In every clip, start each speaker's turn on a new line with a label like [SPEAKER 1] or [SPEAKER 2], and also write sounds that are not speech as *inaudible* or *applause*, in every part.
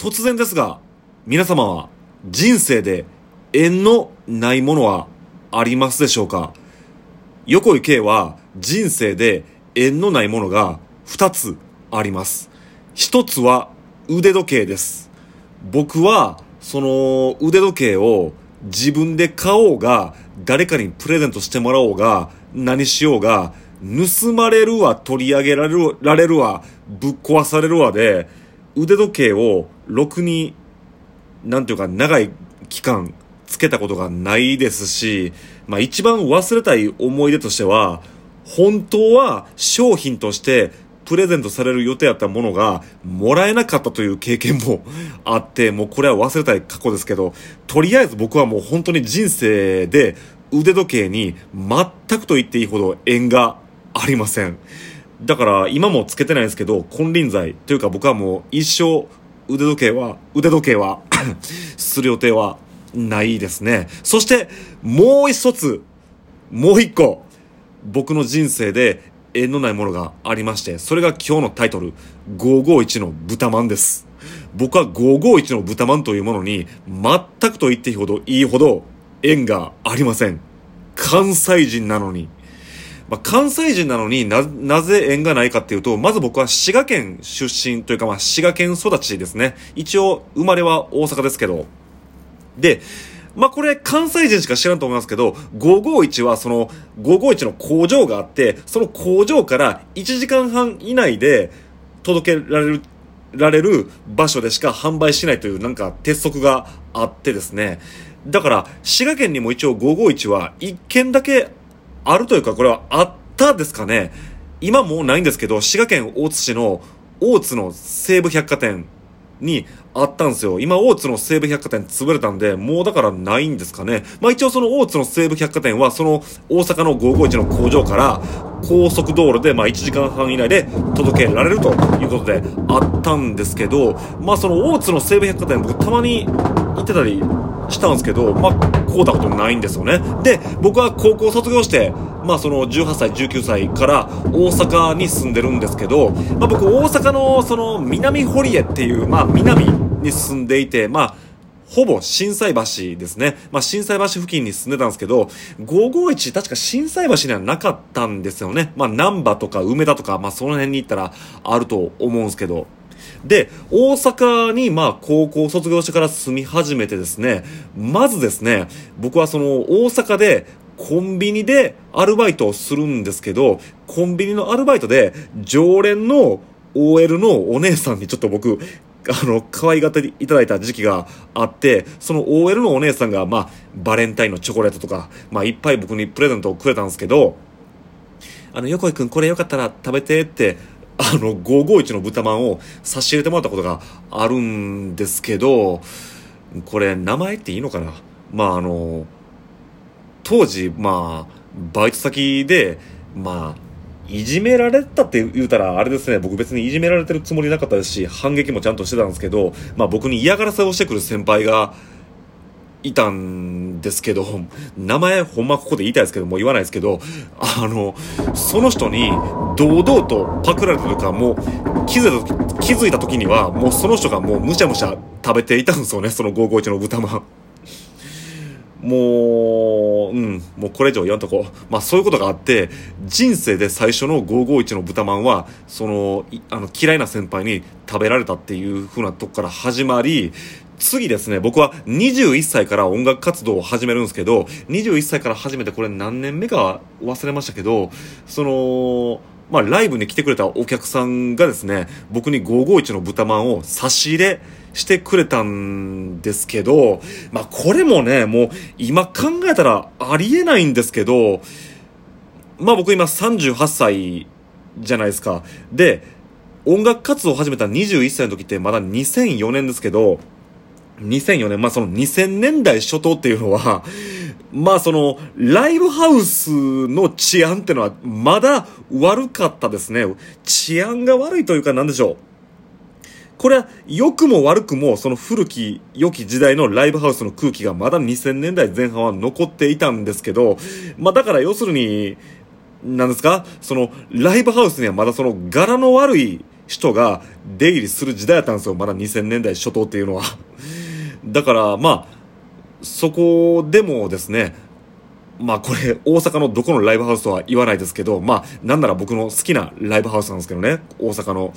[SPEAKER 1] 突然ですが、皆様は人生で縁のないものはありますでしょうか？横井圭は人生で縁のないものが2つあります。1つは腕時計です。僕はその腕時計を自分で買おうが誰かにプレゼントしてもらおうが何しようが盗まれるわ取り上げられるられるわぶっ壊されるわで腕時計をろくになんていうか長い期間つけたことがないですし、まあ一番忘れたい思い出としては、本当は商品としてプレゼントされる予定やったものがもらえなかったという経験もあって、もうこれは忘れたい過去ですけど、とりあえず僕はもう本当に人生で腕時計に全くと言っていいほど縁がありません。だから今もつけてないんですけど、金輪際というか僕はもう一生腕時計は、腕時計は *coughs* する予定はないですね。そしてもう一つ、もう一個、僕の人生で縁のないものがありまして、それが今日のタイトル、551の豚まんです。僕は551の豚まんというものに全くと言っていいほどいいほど縁がありません。関西人なのに。まあ、関西人なのにな、なぜ縁がないかっていうと、まず僕は滋賀県出身というか、まあ、滋賀県育ちですね。一応、生まれは大阪ですけど。で、まあ、これ関西人しか知らんと思いますけど、551はその551の工場があって、その工場から1時間半以内で届けられる、られる場所でしか販売しないというなんか鉄則があってですね。だから、滋賀県にも一応551は1件だけあるというか、これはあったですかね。今もうないんですけど、滋賀県大津市の大津の西武百貨店にあったんですよ。今、大津の西武百貨店潰れたんで、もうだからないんですかね。まあ一応その大津の西武百貨店は、その大阪の551の工場から高速道路でまあ1時間半以内で届けられるということであったんですけど、まあその大津の西武百貨店僕たまに行ってたりしたんですけど、まあ、こうたことないんですよね。で、僕は高校卒業して、まあその18歳、19歳から大阪に住んでるんですけど、まあ僕大阪のその南堀江っていう、まあ南に住んでいて、まあ、ほぼ震災橋ですね。まあ、震災橋付近に住んでたんですけど、551確か震災橋にはなかったんですよね。まあ、南波とか梅田とか、まあ、その辺に行ったらあると思うんですけど。で、大阪にまあ高校卒業してから住み始めてですね、まずですね、僕はその大阪でコンビニでアルバイトをするんですけど、コンビニのアルバイトで常連の OL のお姉さんにちょっと僕、あの、可愛がっていただいた時期があって、その OL のお姉さんが、まあ、バレンタインのチョコレートとか、まあ、いっぱい僕にプレゼントをくれたんですけど、あの、横井くんこれよかったら食べてって、あの、551の豚まんを差し入れてもらったことがあるんですけど、これ名前っていいのかな？まああの、当時、まあ、バイト先で、まあ、いじめられたって言うたら、あれですね、僕別にいじめられてるつもりなかったですし、反撃もちゃんとしてたんですけど、まあ僕に嫌がらせをしてくる先輩がいたんですけど、名前ほんまここで言いたいですけど、もう言わないですけど、あの、その人に堂々とパクられてるか、もう気づいた時、気づいた時には、もうその人がもうむしゃむしゃ食べていたんですよね、その551の豚まん。もう、うん、もうこれ以上言わんとこ。まあそういうことがあって、人生で最初の551の豚まんは、その、あの、嫌いな先輩に食べられたっていう風なとこから始まり、次ですね、僕は21歳から音楽活動を始めるんですけど、21歳から始めてこれ何年目か忘れましたけど、その、まあ、ライブに来てくれたお客さんがですね、僕に551の豚まんを差し入れしてくれたんですけど、まあ、これもね、もう今考えたらありえないんですけど、まあ僕今38歳じゃないですか。で、音楽活動を始めた21歳の時ってまだ2004年ですけど、2004年、まあその2000年代初頭っていうのは、*laughs* まあその、ライブハウスの治安ってのはまだ悪かったですね。治安が悪いというかなんでしょう。これは良くも悪くもその古き良き時代のライブハウスの空気がまだ2000年代前半は残っていたんですけど、まあだから要するに、なんですか？そのライブハウスにはまだその柄の悪い人が出入りする時代だったんですよ。まだ2000年代初頭っていうのは。だから、まあ、そこでもですね、まあこれ大阪のどこのライブハウスとは言わないですけど、まあなんなら僕の好きなライブハウスなんですけどね、大阪の。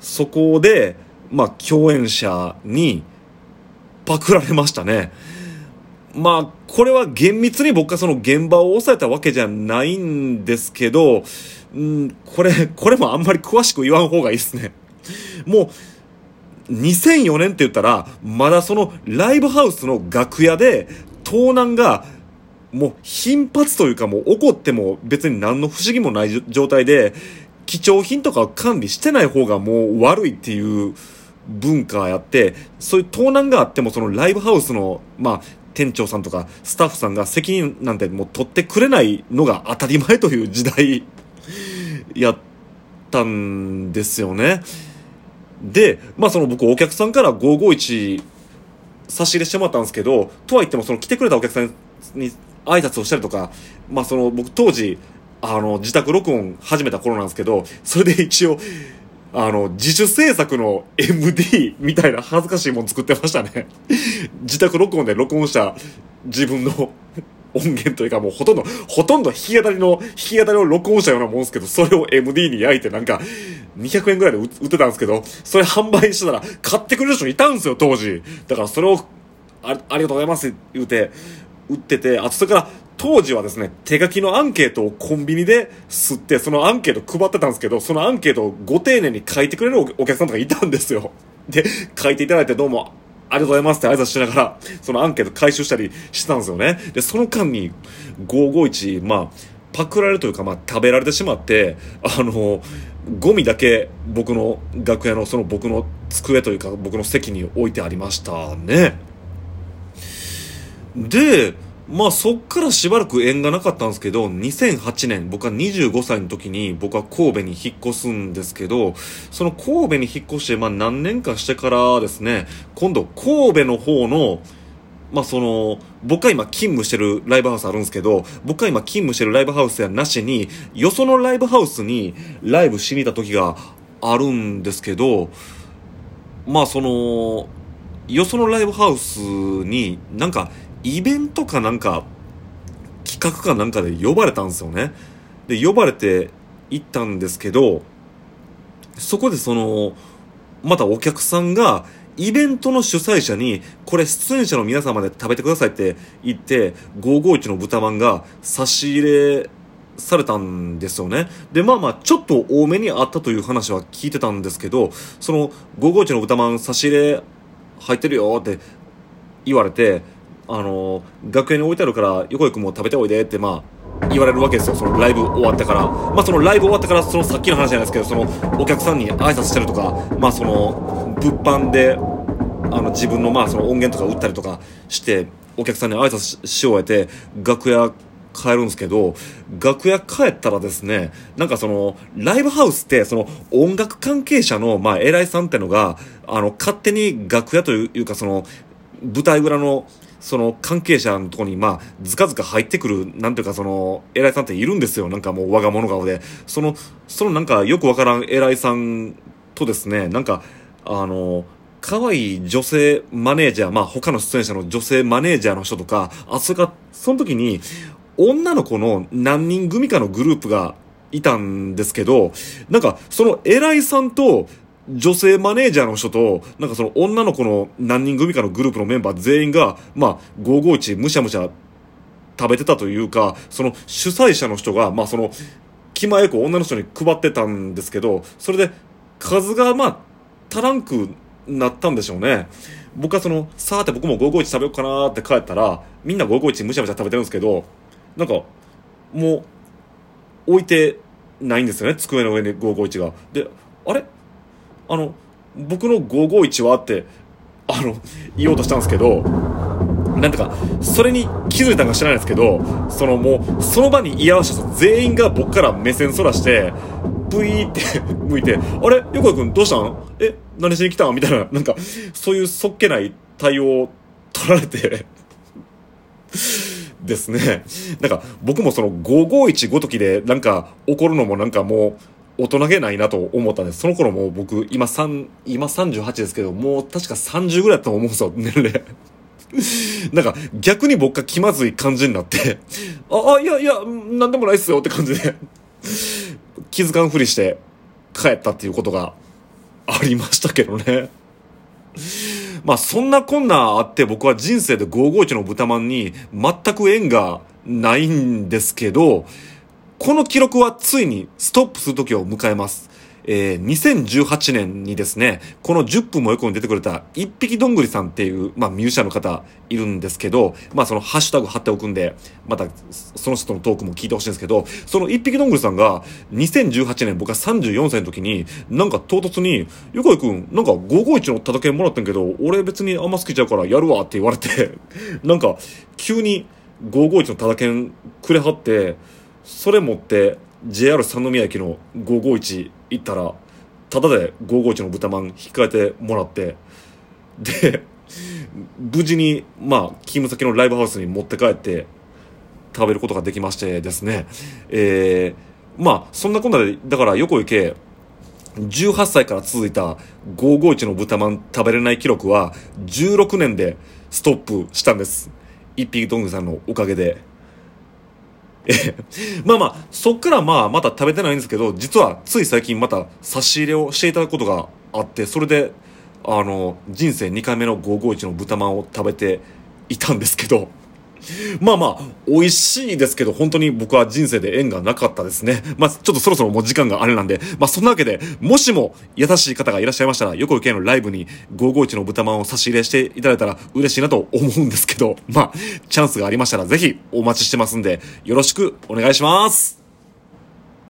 [SPEAKER 1] そこで、まあ共演者にパクられましたね。まあこれは厳密に僕がその現場を抑えたわけじゃないんですけど、うん、これ、これもあんまり詳しく言わん方がいいですね。もう、2004年って言ったら、まだそのライブハウスの楽屋で、盗難がもう頻発というかもう起こっても別に何の不思議もない状態で、貴重品とかを管理してない方がもう悪いっていう文化やって、そういう盗難があってもそのライブハウスの、まあ、店長さんとかスタッフさんが責任なんてもう取ってくれないのが当たり前という時代やったんですよね。で、まあその僕お客さんから551差し入れしてもらったんですけど、とは言ってもその来てくれたお客さんに挨拶をしたりとか、まあその僕当時、あの、自宅録音始めた頃なんですけど、それで一応、あの、自主制作の MD みたいな恥ずかしいもん作ってましたね。自宅録音で録音した自分の音源というかもうほとんど、ほとんど弾き語りの、弾き語りを録音したようなもんですけど、それを MD に焼いてなんか、200円ぐらいで売ってたんですけど、それ販売してたら買ってくれる人いたんですよ、当時。だからそれを、あありがとうございますって言うて、売ってて、あとそれから当時はですね、手書きのアンケートをコンビニで吸って、そのアンケート配ってたんですけど、そのアンケートをご丁寧に書いてくれるお客さんとかいたんですよ。で、書いていただいてどうもありがとうございますって挨拶しながら、そのアンケート回収したりしてたんですよね。で、その間に551、まあ、パクられるというか、まあ、食べられてしまって、あの、ゴミだけ僕の楽屋のその僕の机というか僕の席に置いてありましたね。で、まあそっからしばらく縁がなかったんですけど、2008年、僕は25歳の時に僕は神戸に引っ越すんですけど、その神戸に引っ越して、まあ何年かしてからですね、今度神戸の方の、まあその、僕が今勤務してるライブハウスあるんですけど、僕が今勤務してるライブハウスやなしに、よそのライブハウスにライブしに行った時があるんですけど、まあその、よそのライブハウスになんかイベントかなんか、企画かなんかで呼ばれたんですよね。で、呼ばれて行ったんですけど、そこでその、またお客さんが、イベントの主催者に、これ出演者の皆様で食べてくださいって言って、551の豚まんが差し入れされたんですよね。で、まあまあ、ちょっと多めにあったという話は聞いてたんですけど、その551の豚まん差し入れ入ってるよって言われて、あの楽屋に置いてあるから横井君も食べておいでってまあ言われるわけですよ。そのライブ終わってから。まあそのライブ終わってからそのさっきの話じゃないですけどそのお客さんに挨拶したりとかまあその物販であの自分のまあその音源とか売ったりとかしてお客さんに挨拶し終えて楽屋帰るんですけど、楽屋帰ったらですね、なんかその、ライブハウスって、その、音楽関係者の、まあ、偉いさんってのが、あの、勝手に楽屋というか、その、舞台裏の、その関係者のとこに、まあ、ずかずか入ってくる、なんていうか、その、偉いさんっているんですよ。なんかもう我が物顔で。その、そのなんかよくわからん偉いさんとですね、なんか、あの、可愛い女性マネージャー、まあ他の出演者の女性マネージャーの人とか、あ、それか、その時に、女の子の何人組かのグループがいたんですけど、なんか、その偉いさんと、女性マネージャーの人と、なんかその女の子の何人組かのグループのメンバー全員が、まあ、551むしゃむしゃ食べてたというか、その主催者の人が、まあその、気前よく女の人に配ってたんですけど、それで数がまあ、足らんくなったんでしょうね。僕はその、さーて僕も551食べようかなって帰ったら、みんな551むしゃむしゃ食べてるんですけど、なんか、もう、置いてないんですよね、机の上に551が。で、あれ？あの、僕の551はって、あの、言おうとしたんですけど、なんてか、それに気づいたんか知らないですけど、そのもう、その場に居合わせた全員が僕から目線そらして、ブイーって *laughs* 向いて、あれ？横井くんどうしたんえ？何しに来たんみたいな、なんか、そういうそっけない対応を取られて *laughs* ですね。なんか、僕もその551ごときでなんか怒るのもなんかもう、大人げないなと思ったんです。その頃も僕、今3、今38ですけど、もう確か30ぐらいだと思うんですよ、年齢。*laughs* なんか逆に僕が気まずい感じになって、あ、あ、いやいや、なんでもないっすよって感じで、気づかんふりして帰ったっていうことがありましたけどね。まあそんなこんなあって僕は人生で551の豚まんに全く縁がないんですけど、この記録はついにストップする時を迎えます。えー、2018年にですね、この10分も横に出てくれた一匹どんぐりさんっていう、まあミュージシャンの方いるんですけど、まあそのハッシュタグ貼っておくんで、またその人のトークも聞いてほしいんですけど、その一匹どんぐりさんが2018年僕が34歳の時に、なんか唐突に、横井くん、なんか551の叩けもらったんけど、俺別にあんま好きちゃうからやるわって言われて、なんか急に551の叩けんくれはって、それ持って JR 三宮駅の551行ったらタダで551の豚まん引き換えてもらってで無事にまあ勤務先のライブハウスに持って帰って食べることができましてですねえー、まあそんなこんなでだから横行け18歳から続いた551の豚まん食べれない記録は16年でストップしたんです一匹どんぐさんのおかげで。*laughs* まあまあ、そっからまあまた食べてないんですけど、実はつい最近また差し入れをしていただくことがあって、それで、あの、人生2回目の551の豚まんを食べていたんですけど、*laughs* まあまあ、美味しいですけど、本当に僕は人生で縁がなかったですね。まあ、ちょっとそろそろもう時間があれなんで、まあそんなわけで、もしも優しい方がいらっしゃいましたら、横井系のライブに551の豚まんを差し入れしていただいたら嬉しいなと思うんですけど、まあ、チャンスがありましたらぜひお待ちしてますんで、よろしくお願いします。